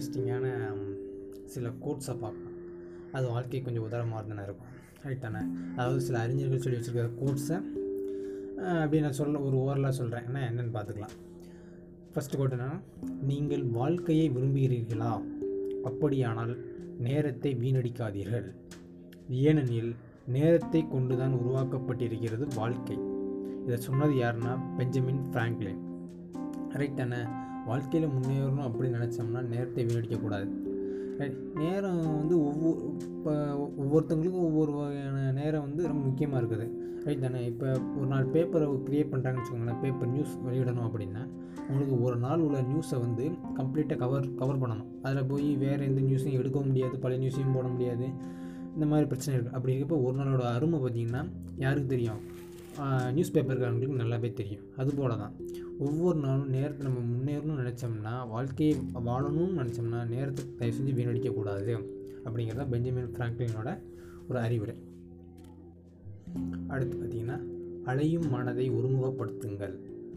இன்ட்ரெஸ்டிங்கான சில கோட்ஸை பார்க்கலாம் அது வாழ்க்கை கொஞ்சம் உதாரணமாக தானே இருக்கும். ரைட் தானே? அதாவது சில அறிஞர்கள் சொல்லி வச்சுருக்கிற கோட்ஸை அப்படி நான் சொல்ல ஒரு ஓரலாக சொல்கிறேன் ஏன்னா என்னென்னு பார்த்துக்கலாம். ஃபஸ்ட்டு கோட் என்னென்னா நீங்கள் வாழ்க்கையை விரும்புகிறீர்களா? அப்படியானால் நேரத்தை வீணடிக்காதீர்கள். ஏனெனில் நேரத்தை கொண்டுதான் உருவாக்கப்பட்டிருக்கிறது வாழ்க்கை. இதை சொன்னது யாருன்னா பெஞ்சமின் ஃப்ராங்க்லின். ரைட் தானே? வாழ்க்கையில் முன்னேறணும் அப்படின்னு நினச்சோம்னா நேரத்தை வீணடிக்கக்கூடாது. ரைட் நேரம் வந்து ஒவ்வொரு இப்போ ஒவ்வொருத்தங்களுக்கும் ஒவ்வொரு வகையான நேரம் வந்து ரொம்ப முக்கியமாக இருக்குது. ரைட் தானே? இப்போ ஒரு நாள் பேப்பரை க்ரியேட் பண்ணுறாங்கன்னு வச்சுக்கோங்களேன். பேப்பர் நியூஸ் வெளியிடணும் அப்படின்னா உங்களுக்கு ஒரு நாள் உள்ள நியூஸை வந்து கம்ப்ளீட்டாக கவர் கவர் பண்ணணும். அதில் போய் வேறு எந்த நியூஸையும் எடுக்கவும் முடியாது. பழைய நியூஸையும் போட முடியாது. இந்த மாதிரி பிரச்சனை இருக்குது அப்படி இருக்கப்போ ஒரு நாளோட அருமை பார்த்திங்கன்னா யாருக்கு தெரியும்? நியூஸ் பேப்பர்காரங்களுக்கு நல்லாவே தெரியும். அது போல தான் ஒவ்வொரு நாளும் நேரத்தை நம்ம முன்னேறணும்னு நினச்சோம்னா வாழ்க்கையை வாழணும்னு நினச்சோம்னா நேரத்தை தயவு செஞ்சு வீணடிக்கக்கூடாது அப்படிங்கிறத பெஞ்சமின் ஃப்ராங்க்லினோட ஒரு அறிவுரை. அடுத்து பார்த்திங்கன்னா அலையும் மனதை ஒருமுகப்படுத்துங்கள்.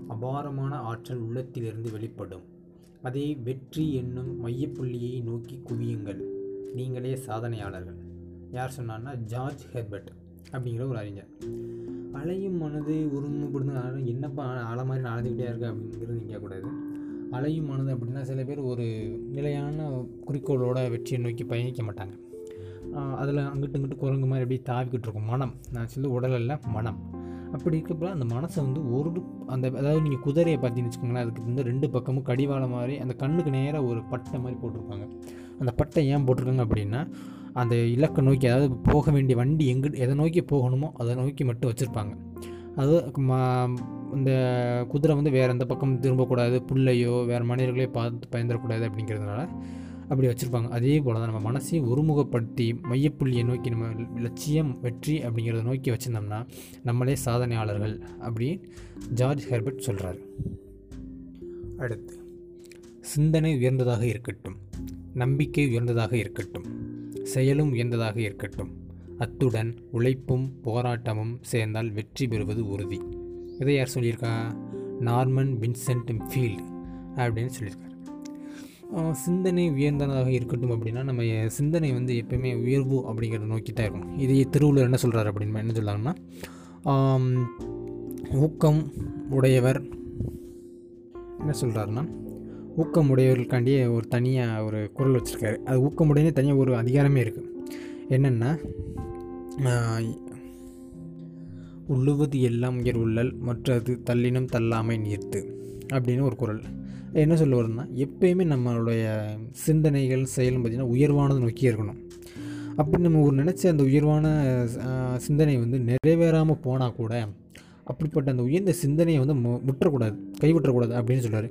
அபாரமான ஆற்றல் உள்ளத்திலிருந்து வெளிப்படும். அதை வெற்றி என்னும் மையப்புள்ளியை நோக்கி குவியுங்கள். நீங்களே சாதனையாளர்கள். யார் சொன்னான்னா ஜார்ஜ் ஹெர்பர்ட் அப்படிங்கிற ஒரு அறிஞர். அலையும் மனது ஒருமுகப்படுத்து என்னப்பா அலை மாதிரி அலைஞ்சிக்கிட்டே இருக்கு அப்படிங்கிறது நீங்கள் கேட்கக்கூடாது அலையும் மனது அப்படின்னா சில பேர் ஒரு நிலையான குறிக்கோளோட வெற்றியை நோக்கி பயணிக்க மாட்டாங்க. அதில் அங்கிட்டு இங்கிட்டு குரங்கு மாதிரி அப்படியே தாவிக்கிட்டு இருக்கும். மனம். நான் சொல்ல உடல் அல்ல மனம். அப்படி இருக்கப்போ அந்த மனசை வந்து ஒரு அந்த அதாவது நீங்கள் குதிரையை பார்த்தீங்கன்னு வச்சுக்கோங்களேன் அதுக்கு வந்து ரெண்டு பக்கமும் கடிவாளம் மாதிரி அந்த கண்ணுக்கு நேராக ஒரு பட்டை மாதிரி போட்டிருப்பாங்க. அந்த பட்டை ஏன் போட்டிருக்காங்க அப்படின்னா அந்த இலக்கை நோக்கி அதாவது போக வேண்டிய வண்டி எங்கு எதை நோக்கி போகணுமோ அதை நோக்கி மட்டும் வச்சுருப்பாங்க. அது மா இந்த குதிரை வந்து வேறு எந்த பக்கம் திரும்பக்கூடாது. புல்லையோ வேறு மனிதர்களையோ பார்த்து பயந்துடக்கூடாது அப்படிங்கிறதுனால அப்படி வச்சுருப்பாங்க. அதே போல் தான் நம்ம மனசையும் ஒருமுகப்படுத்தி மையப்புள்ளியை நோக்கி நம்ம லட்சியம் வெற்றி அப்படிங்கிறத நோக்கி வச்சுருந்தோம்னா நம்மளே சாதனையாளர்கள் அப்படி ஜார்ஜ் ஹெர்பர்ட் சொல்கிறார் அடுத்து சிந்தனை உயர்ந்ததாக இருக்கட்டும் நம்பிக்கை உயர்ந்ததாக இருக்கட்டும். செயலும் உயர்ந்ததாக இருக்கட்டும். அத்துடன் உழைப்பும் போராட்டமும் சேர்ந்தால் வெற்றி பெறுவது உறுதி. இதை யார் சொல்லியிருக்கா? நார்மன் வின்சென்ட் ஃபீல்டு அப்படின்னு சொல்லியிருக்காரு. சிந்தனை உயர்ந்ததாக இருக்கட்டும் அப்படின்னா நம்ம சிந்தனை வந்து எப்பயுமே உயர்வு அப்படிங்கிறத நோக்கி தான் இருக்கணும். இதையே திருவள்ளுவர் என்ன சொல்கிறார் அப்படின்னு என்ன சொல்கிறாங்கன்னா ஊக்கம் உடையவர் என்ன சொல்கிறாருன்னா ஊக்கமுடையவர்களுக்காண்டியே ஒரு தனியாக ஒரு குரல் வச்சுருக்காரு. அது ஊக்கமுடையனே தனியாக ஒரு அதிகாரமே இருக்குது என்னென்னா உள்ளுவது எல்லாம் உயர் உள்ளல் மற்றது தள்ளினும் தள்ளாமை நீர்த்து அப்படின்னு ஒரு குரல். என்ன சொல்ல வரும்னா எப்பயுமே நம்மளுடைய சிந்தனைகள் செயலும் பார்த்திங்கன்னா உயர்வானது நோக்கி இருக்கணும். அப்படி நம்ம ஒரு நினச்ச அந்த உயர்வான சிந்தனை வந்து நிறைவேறாமல் போனால் கூட அப்படிப்பட்ட அந்த உயர்ந்த சிந்தனையை வந்து விட்டுறக்கூடாது கைவிட்டக்கூடாது அப்படின்னு சொல்கிறார்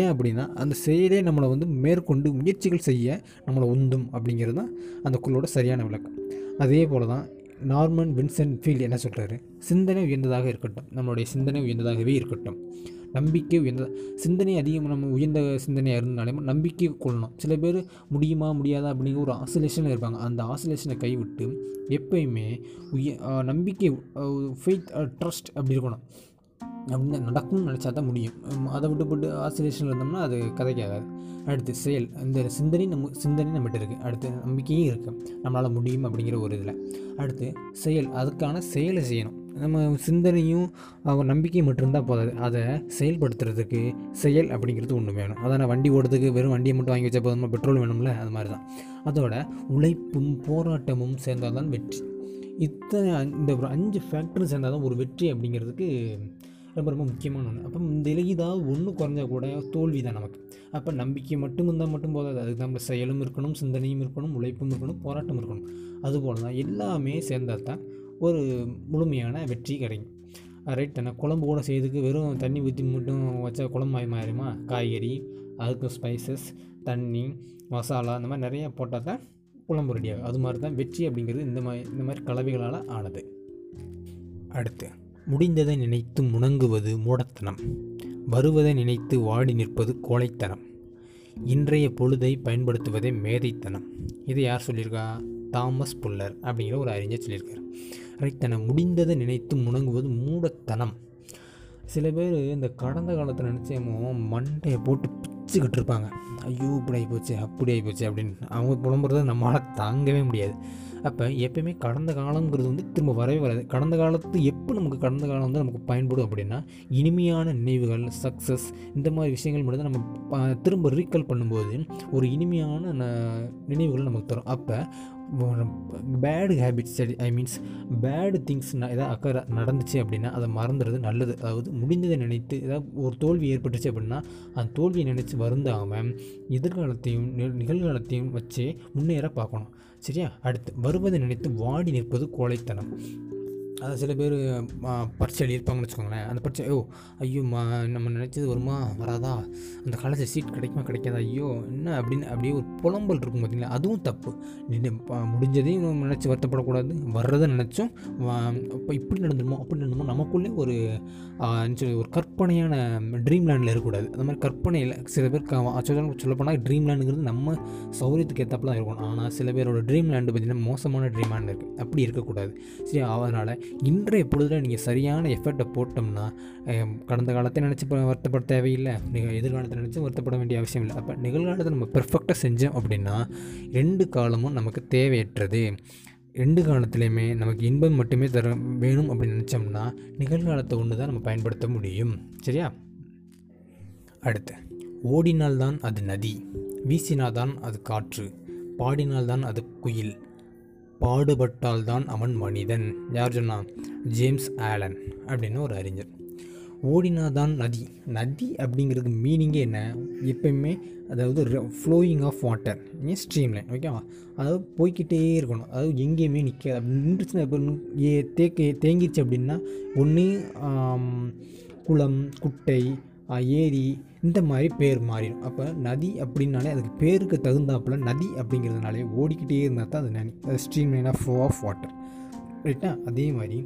ஏன் அப்படின்னா அந்த செயலே நம்மளை வந்து மேற்கொண்டு முயற்சிகள் செய்ய நம்மளை உந்தும் அப்படிங்கிறது தான் அந்த குள்ளோட சரியான விளக்கம். அதே போல் தான் நார்மன் வின்சென்ட் ஃபீல்ட் என்ன சொல்கிறாரு சிந்தனை உயர்ந்ததாக இருக்கட்டும் நம்மளுடைய சிந்தனை உயர்ந்ததாகவே இருக்கட்டும். நம்பிக்கை உயர்ந்த சிந்தனை அதிகம் நம்ம உயர்ந்த சிந்தனையாக இருந்தாலே நம்பிக்கை கொள்ளணும். சில பேர் முடியுமா முடியாதா அப்படிங்கிற ஒரு ஆசோலேஷனில் இருப்பாங்க. அந்த ஆசோலேஷனை கைவிட்டு எப்பயுமே உய நம்பிக்கை ஃபெய்த் ட்ரஸ்ட் அப்படி இருக்கணும். அப்படின்னு நடக்கும்னு நினச்சா தான் முடியும் அதை விட்டு போட்டு ஆசோலேஷனில் இருந்தோம்னா அது கதைக்காகாது. அடுத்து செயல். இந்த சிந்தனை நம்ம சிந்தனை நம்மகிட்ட இருக்குது அடுத்து நம்பிக்கையும் இருக்குது நம்மளால் முடியும் அப்படிங்கிற ஒரு இதில். அடுத்து செயல். அதுக்கான செயலை செய்யணும். நம்ம சிந்தனையும் நம்பிக்கையும் மட்டும்தான் போதாது. அதை செயல்படுத்துறதுக்கு செயல் அப்படிங்கிறது ஒன்று வேணும். அதான் வண்டி ஓடுறதுக்கு வெறும் வண்டியை மட்டும் வாங்கி வச்சா போதுமா? பெட்ரோல் வேணும்ல? அது மாதிரி தான் அதோட உழைப்பும் போராட்டமும் சேர்ந்தால் தான் வெற்றி. இத்தனை இந்த ஒரு அஞ்சு ஃபேக்டரும் சேர்ந்தால் தான் ஒரு வெற்றி அப்படிங்கிறதுக்கு ரொம்ப ரொம்ப முக்கியமான ஒன்று அப்போ இந்த ஏதாவது ஒன்று குறைஞ்சா கூட தோல்வி தான் நமக்கு. அப்போ நம்பிக்கை மட்டும் இருந்தால் மட்டும் போதாது. அதுக்கு நம்ம செயலும் இருக்கணும் சிந்தனையும் இருக்கணும் உழைப்பும் இருக்கணும் போராட்டம் இருக்கணும். அதுபோல் தான் எல்லாமே சேர்ந்தால் தான் ஒரு முழுமையான வெற்றி கிடைக்கும் ரைட் தானே குழம்பு கூட செய்யறதுக்கு வெறும் தண்ணி ஊற்றி மட்டும் வச்சா குழம்பு மாறி மாறிமா காய்கறி அதுக்கு ஸ்பைசஸ் தண்ணி மசாலா இந்த மாதிரி நிறைய போட்டால் தான் குழம்பு ரெடியாகும் அது மாதிரி தான் வெற்றி அப்படிங்கிறது இந்த மாதிரி இந்த மாதிரி கலவைகளால் ஆனது. அடுத்து முடிந்ததை நினைத்து முணங்குவது மூடத்தனம். வருவதை நினைத்து வாடி நிற்பது கோழைத்தனம். இன்றைய பொழுதை பயன்படுத்துவதே மேதைத்தனம். இதை யார் சொல்லியிருக்கா? தாமஸ் புல்லர் அப்படிங்கிற ஒரு அறிஞர் சொல்லியிருக்கார். ரைட் தன்னை முடிந்ததை நினைத்து முணங்குவது மூடத்தனம். சில பேர் இந்த கடந்த காலத்தில் நினச்சேமோ மண்டையை போட்டு பிச்சு இருப்பாங்க ஐயோ இப்படி ஆகிப்போச்சு அப்படி ஆகிப்போச்சு அப்படின்னு. அவங்க புலம்புறத நம்மளால் தாங்கவே முடியாது. அப்போ எப்பயுமே கடந்த காலங்கிறது வந்து திரும்ப வரவே வராது. கடந்த காலத்து எப்போ நமக்கு கடந்த காலம் வந்து நமக்கு பயன்படும் அப்படின்னா இனிமையான நினைவுகள் சக்ஸஸ் இந்த மாதிரி விஷயங்கள் மட்டும் தான் நம்ம திரும்ப ரீகால் பண்ணும்போது ஒரு இனிமையான ந- நினைவுகள் நமக்கு தரும். அப்போ bad habits I means bad things ஏதாவது அக்கறை நடந்துச்சு அப்படின்னா அதை மறந்துடுறது நல்லது. அதாவது முடிந்ததை நினைத்து ஏதாவது ஒரு தோல்வி ஏற்பட்டுச்சு அப்படின்னா அந்த தோல்வியை நினச்சி வருந்தாமல் எதிர்காலத்தையும் நிகழ்காலத்தையும் வச்சு முன்னேற பார்க்கணும். சரியா? அடுத்து வருவதை நினைத்து வாடி நிற்பது கோழைத்தனம். அதான் சில பேர் பரீட்சை எழுதியிருப்பாங்கன்னு வச்சுக்கோங்களேன். அந்த பரீட்சை ஓ ஐயோ மா நம்ம நினச்சது வருமா? வராதா? அந்த காலேஜில் சீட் கிடைக்குமா கிடைக்காதா? ஐயோ என்ன? அப்படின்னு அப்படியே ஒரு புலம்பல் இருக்கும் பார்த்தீங்களா அதுவும் தப்பு. முடிஞ்சதையும் நம்ம நினச்சி வருத்தப்படக்கூடாது. வர்றதை நினச்சோம் இப்போ இப்படி நடந்துருமோ அப்படி நடந்துமோ நமக்குள்ளே ஒரு ஒரு கற்பனையான ட்ரீம் லேண்டில் இருக்கக்கூடாது. அந்த மாதிரி கற்பனையில் சில பேர் சொல்லப்போனால் ட்ரீம் லேண்டுங்கிறது நம்ம சௌரியத்துக்கு ஏற்றப்பல தான் இருக்கணும் ஆனால் சில பேரோட ட்ரீம் லேண்டு பார்த்திங்கன்னா மோசமான ட்ரீம் லேண்ட் இருக்குது அப்படி இருக்கக்கூடாது. சரி அதனால் இன்றைய பொழுதில் நீங்கள் சரியான எஃபர்ட்டை போட்டோம்னா கடந்த காலத்தை நினச்சி வருத்தப்பட தேவையில்லை. நீங்கள் எதிர்காலத்தை நினச்சி வருத்தப்பட வேண்டிய அவசியம் இல்லை. அப்போ நிகழ்காலத்தை நம்ம பெர்ஃபெக்டாக செஞ்சோம் அப்படின்னா ரெண்டு காலமும் நமக்கு தேவையற்றது. ரெண்டு காலத்துலேயுமே நமக்கு இன்பம் மட்டுமே தர வேணும் அப்படின்னு நினச்சோம்னா நிகழ்காலத்தை ஒன்று தான் நம்ம பயன்படுத்த முடியும். சரியா? அடுத்து ஓடினால்தான் அது நதி வீசினால்தான் அது காற்று பாடினால்தான் அது குயில். பாடுபட்டால்தான் அவன் மனிதன். யார் சொன்னா? ஜேம்ஸ் ஆலன் அப்படின்னு ஒரு அறிஞர். ஓடினாதான் நதி. நதி அப்படிங்கிறது மீனிங்கே என்ன? எப்பயுமே அதாவது ஃப்ளோயிங் ஆஃப் வாட்டர் ஏன் ஸ்ட்ரீம் லைன் ஓகேவா அதாவது போய்க்கிட்டே இருக்கணும். அதாவது எங்கேயுமே நிற்க நின்றுச்சுன்னா இப்போ ஏ தேக்க தேங்கிச்சு அப்படின்னா ஒன்று குளம் குட்டை ஏரி இந்த மாதிரி பேர் மாறிடும். அப்போ நதி அப்படின்னாலே அதுக்கு பேருக்கு தகுந்தாப்புல நதி அப்படிங்கிறதுனாலே ஓடிக்கிட்டே இருந்தால் தான் அது நதி. அது ஸ்ட்ரீம் லைனாக ஃப்ளோ ஆஃப் வாட்டர் ரைட்டா அதே மாதிரி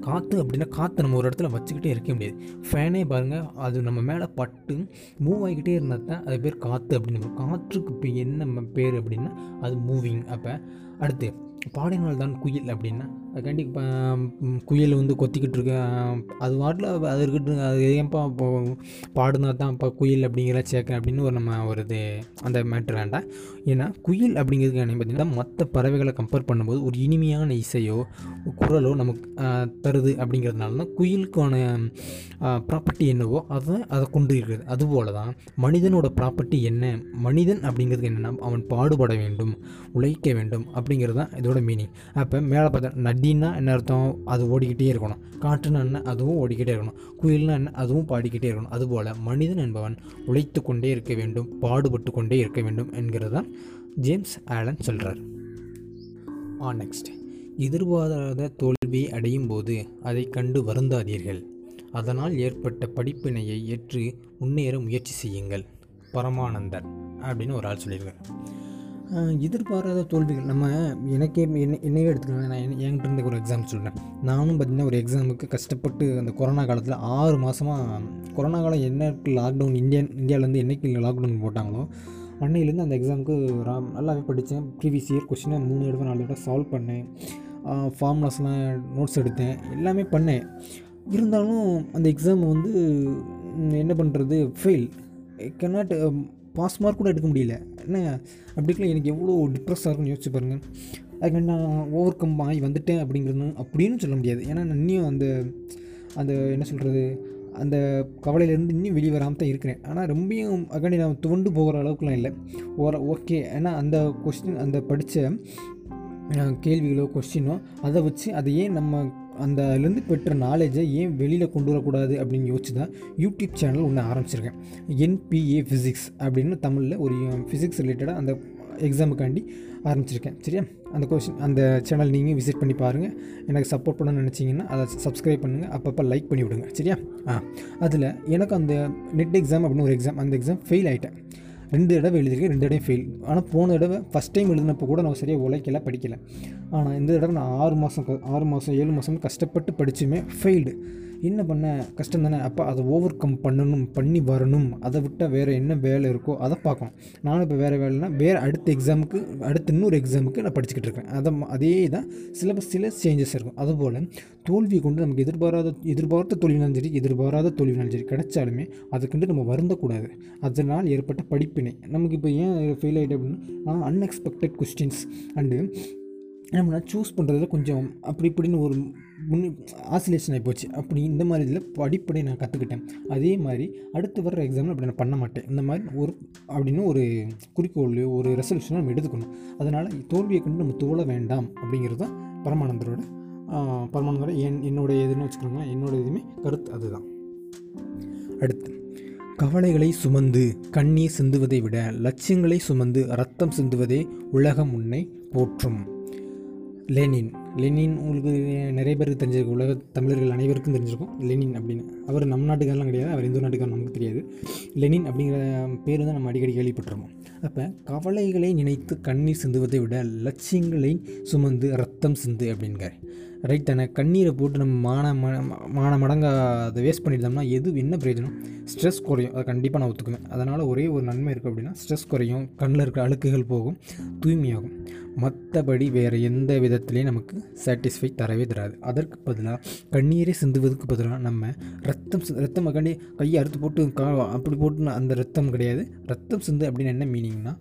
காற்று அப்படின்னா காற்று நம்ம ஒரு இடத்துல வச்சுக்கிட்டே இருக்க முடியாது. ஃபேனே பாருங்கள் அது நம்ம மேலே பட்டு மூவ் ஆகிக்கிட்டே இருந்தால் தான் அது பேர் காற்று அப்படின்னு காற்றுக்கு இப்போ என்ன பேர் அப்படின்னா அது மூவிங் அப்போ அடுத்து பாடினால் தான் குயில் அப்படின்னா அதுக்காண்டி இப்போ குயில் வந்து கொத்திக்கிட்டு இருக்கு. அது வாட்டில் அது இருக்கிட்டு அது ஏன்ப்பா இப்போ பாடுனா தான் இப்போ குயில் அப்படிங்கிற சேர்க்க அப்படின்னு ஒரு நம்ம ஒரு இது அந்த மேட்ரு வேண்டாம் ஏன்னா குயில் அப்படிங்கிறதுக்கு என்ன பார்த்தீங்கன்னா மற்ற பறவைகளை கம்பேர் பண்ணும்போது ஒரு இனிமையான இசையோ குரலோ நமக்கு தருது அப்படிங்கிறதுனால தான் குயிலுக்கான ப்ராப்பர்ட்டி என்னவோ அதை அதை கொண்டு இருக்கிறது அதுபோல தான் மனிதனோட ப்ராப்பர்ட்டி என்ன? மனிதன் அப்படிங்கிறதுக்கு என்னென்னா அவன் பாடுபட வேண்டும் உழைக்க வேண்டும் அப்படிங்கிறது தான் இதோட மீனிங் அப்போ மேலே பார்த்தா நடின்னா என்ன அர்த்தம்? அது ஓடிக்கிட்டே இருக்கணும். காற்றுனா என்ன? அதுவும் ஓடிக்கிட்டே இருக்கணும். குயில்னா என்ன? அதுவும் பாடிக்கிட்டே இருக்கணும். அதுபோல் மனிதன் என்பவன் உழைத்து கொண்டே இருக்க வேண்டும் பாடுபட்டு கொண்டே இருக்க வேண்டும் என்கிறது தான் ஜேம்ஸ் ஆலன் சொல்கிறார் ஆ நெக்ஸ்ட் எதிர்பாராத தோல்வியை அடையும் போது அதை கண்டு வருந்தாதீர்கள். அதனால் ஏற்பட்ட படிப்பினையை ஏற்று முன்னேற முயற்சி செய்யுங்கள். பரமானந்தர் அப்படின்னு ஒரு ஆள் சொல்லியிருக்கேன் எதிர்பாராத தோல்விகள். நம்ம எனக்கே என்ன என்னையே எடுத்துக்கலாம் நான் என்கிட்ட இருந்த ஒரு எக்ஸாம் சொல்கிறேன் நானும் பார்த்திங்கன்னா ஒரு எக்ஸாமுக்கு கஷ்டப்பட்டு அந்த கொரோனா காலத்தில் ஆறு மாதமாக கொரோனா காலம் என்ன லாக்டவுன் இந்தியன் இந்தியாவிலேருந்து என்னைக்கு லாக்டவுன் போட்டாங்களோ அன்னையிலேருந்து அந்த எக்ஸாமுக்கு நல்லாவே படித்தேன். ப்ரீவியஸ் இயர் கொஸ்டினை மூணு தடவை நாலு தடவை சால்வ் பண்ணேன். ஃபார்முலாஸ்லாம் நோட்ஸ் எடுத்தேன். எல்லாமே பண்ணேன். இருந்தாலும் அந்த எக்ஸாம் வந்து என்ன பண்ணுறது ஃபெயில் கேனாட் பாஸ் மார்க் கூட எடுக்க முடியல. என்ன? அப்படிக்கெல்லாம் எனக்கு எவ்வளோ டிப்ரெஸ்ஸாக இருக்கும்னு யோசிச்சு பாருங்கள் அதுக்கு நான் ஓவர் கம் ஆகி வந்துட்டேன் அப்படிங்கிறது அப்படின்னு சொல்ல முடியாது. ஏன்னா நான் இன்னும் அந்த அந்த என்ன சொல்கிறது அந்த கவலையிலேருந்து இன்னும் வெளியே வராமல் தான் இருக்கிறேன். ஆனால் ரொம்பையும் அகண்டி நான் துவண்டு போகிற அளவுக்குலாம் இல்லை. ஓர ஓகே. ஏன்னா அந்த கொஸ்டின் அந்த படித்த கேள்விகளோ கொஸ்டினோ அதை வச்சு அதை ஏன் நம்ம அந்த அதுலேருந்து பெற்ற நாலேஜை ஏன் வெளியில் கொண்டு வரக்கூடாது அப்படின்னு யோசிச்சு தான் யூடியூப் சேனல் ஒன்று ஆரம்பிச்சிருக்கேன். என்பிஏ ஃபிசிக்ஸ் அப்படின்னு தமிழில் ஒரு ஃபிசிக்ஸ் ரிலேட்டடாக அந்த எக்ஸாமுக்காண்டி ஆரம்பிச்சிருக்கேன். சரியா? அந்த கொஷின் அந்த சேனல் நீங்கள் விசிட் பண்ணி பாருங்கள் எனக்கு சப்போர்ட் பண்ண நினச்சிங்கன்னா அதை சப்ஸ்கிரைப் பண்ணுங்கள் அப்பப்போ லைக் பண்ணி விடுங்க. சரியா? ஆ அதில் எனக்கு அந்த நெட் எக்ஸாம் அப்படின்னு ஒரு எக்ஸாம் அந்த எக்ஸாம் ஃபெயில் ஆகிட்டேன் ரெண்டு தடவை எழுதியிருக்கேன் ரெண்டு தடவை ஃபெயில் ஆனால் போன தடவை ஃபஸ்ட் டைம் எழுதினப்போ கூட நான் சரியாக உழைக்கல படிக்கலை. ஆனால் இந்த தடவை நான் ஆறு மாதம் ஆறு மாதம் ஏழு மாதம் கஷ்டப்பட்டு படித்துமே ஃபெயில்டு என்ன பண்ண கஷ்டம் தானே? அப்போ அதை ஓவர் கம் பண்ணணும் பண்ணி வரணும். அதை விட்டால் வேறு என்ன வேலை இருக்கோ அதை பார்க்கணும். நானும் இப்போ வேறு வேலைனா வேறு அடுத்த எக்ஸாமுக்கு அடுத்த இன்னொரு எக்ஸாமுக்கு நான் படிச்சுக்கிட்டு இருக்கேன். அதை அதே தான் சிலபஸில் சேஞ்சஸ் இருக்கும். அதுபோல் தோல்வி கொண்டு நமக்கு எதிர்பாராத எதிர்பார்த்த தோல்வினாலும் சரி எதிர்பாராத தோல்வினாலும் சரி கிடைச்சாலுமே அதுக்குண்டு நம்ம வருந்தக்கூடாது. அதனால் ஏற்பட்ட படிப்பினை. நமக்கு இப்போ ஏன் ஃபெயில் ஆகிட்டு அப்படின்னா அன்எக்ஸ்பெக்டட் கொஸ்டின்ஸ் அண்டு நம்ம சூஸ் பண்ணுறதுல கொஞ்சம் அப்படி இப்படின்னு ஒரு முன்னே ஆசிலேஷன் ஆகிப்போச்சு அப்படி இந்த மாதிரி இதில் படிப்படை நான் கற்றுக்கிட்டேன் அதே மாதிரி அடுத்து வர்ற எக்ஸாமில் அப்படி நான் பண்ண மாட்டேன். இந்த மாதிரி ஒரு அப்படின்னு ஒரு குறிக்கோள் ஒரு ரெசல்யூஷனை நம்ம எடுத்துக்கணும். அதனால் தோல்வியை கண்டு நம்ம தோழ வேண்டாம் அப்படிங்கிறது தான் பரமானந்தரோட பரமானந்தரோட என் என்னோட இதுன்னு வச்சுக்கோங்க என்னோட இதுவுமே கருத்து அதுதான். அடுத்து கவலைகளை சுமந்து கண்ணீர் சிந்துவதை விட லட்சியங்களை சுமந்து ரத்தம் சிந்துவதே உலகம் உன்னை போற்றும். லெனின். லெனின் உங்களுக்கு நிறைய பேருக்கு தெரிஞ்சிருக்கும். உலக தமிழர்கள் அனைவருக்கும் தெரிஞ்சிருக்கும். லெனின் அப்படின்னு. அவர் நம் நாட்டுக்காரெலாம் கிடையாது. அவர் இந்து நாட்டுக்காரர் நமக்கு தெரியாது. லெனின் அப்படிங்கிற பேர் தான் நம்ம அடிக்கடி கேள்விப்பட்டிருக்கோம் அப்போ கவலைகளை நினைத்து கண்ணீர் சிந்துவதை விட லட்சியங்களை சுமந்து ரத்தம் சிந்து அப்படிங்கிறார் ரைட் தானே கண்ணீரை போட்டு நம்ம மான ம- மான மடங்காக அதை வேஸ்ட் பண்ணியிருந்தோம்னா எது என்ன பிரயோஜனம்? ஸ்ட்ரெஸ் குறையும். அதை கண்டிப்பாக நான் ஒத்துக்குவேன். அதனால் ஒரே ஒரு நன்மை இருக்குது அப்படின்னா ஸ்ட்ரெஸ் குறையும் கண்ணில் இருக்கிற அழுக்குகள் போகும் தூய்மையாகும். மற்றபடி வேறு எந்த விதத்துலேயும் நமக்கு சாட்டிஸ்ஃபை தரவே தராது. அதற்கு பதிலாக கண்ணீரை சிந்துவதற்கு பதிலாக நம்ம ரத்தம் சி- ரத்தம் கண்டி கையை அறுத்து போட்டு கா அப்படி போட்டு அந்த ரத்தம் கிடையாது. ரத்தம் சிந்து அப்படின்னு என்ன மீனிங்னா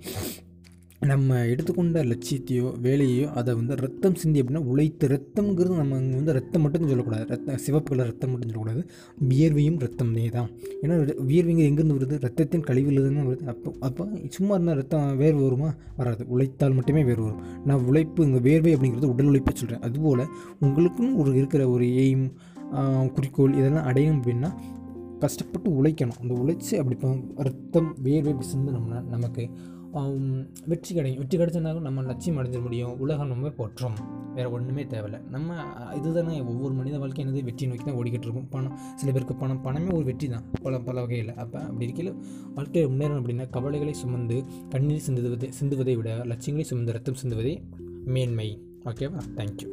நம்ம எடுத்துக்கொண்ட லட்சியத்தையோ வேலையோ அதை வந்து ரத்தம் சிந்தி அப்படின்னா உழைத்து ரத்தம்ங்கிறது நம்ம அங்கே வந்து ரத்தம் மட்டும் சொல்லக்கூடாது. ரத்த சிவப்பு கலர் ரத்தம் மட்டும் சொல்லக்கூடாது. வியர்வையும் ரத்தமே தான். ஏன்னா வியர்வைங்க எங்கேருந்து வருது? ரத்தத்தின் கழிவுலேருந்து வருது. அப்போ அப்போ சும்மா இருந்தால் ரத்தம் வேர்வை வருமா? வராது. உழைத்தால் மட்டுமே வேர்வை வரும். நான் உழைப்பு இங்கே வேர்வை அப்படிங்கிறது உடல் உழைப்பை சொல்கிறேன் அதுபோல் உங்களுக்குன்னு ஒரு இருக்கிற ஒரு எய்ம் குறிக்கோள் இதெல்லாம் அடையணும் அப்படின்னா கஷ்டப்பட்டு உழைக்கணும். அந்த உழைச்சி அப்படி ரத்தம் வேர்வை இப்படி சிந்தினோம்னா நமக்கு வெற்றி கிடைக்கும். வெற்றி கிடைச்சனாலும் நம்ம லட்சியம் அடைஞ்சிட முடியும். உலகம் நம்ம போற்றோம். வேறு ஒன்றுமே தேவையில்லை. நம்ம இதுதானே ஒவ்வொரு மனித வாழ்க்கை என்னது? வெற்றி நோக்கி தான் ஓடிக்கிட்டு இருக்கும். பணம் சில பேருக்கு பணம் பணமே ஒரு வெற்றி தான். பல பல வகையில். அப்போ அப்படி இருக்கையில் வாழ்க்கையை முன்னேறணும் அப்படின்னா கவலைகளை சுமந்து கண்ணீர் சிந்துவதை சிந்துவதை விட லட்சியங்களை சுமந்து ரத்தம் சிந்துவதே மேன்மை. ஓகேவா? தேங்க்யூ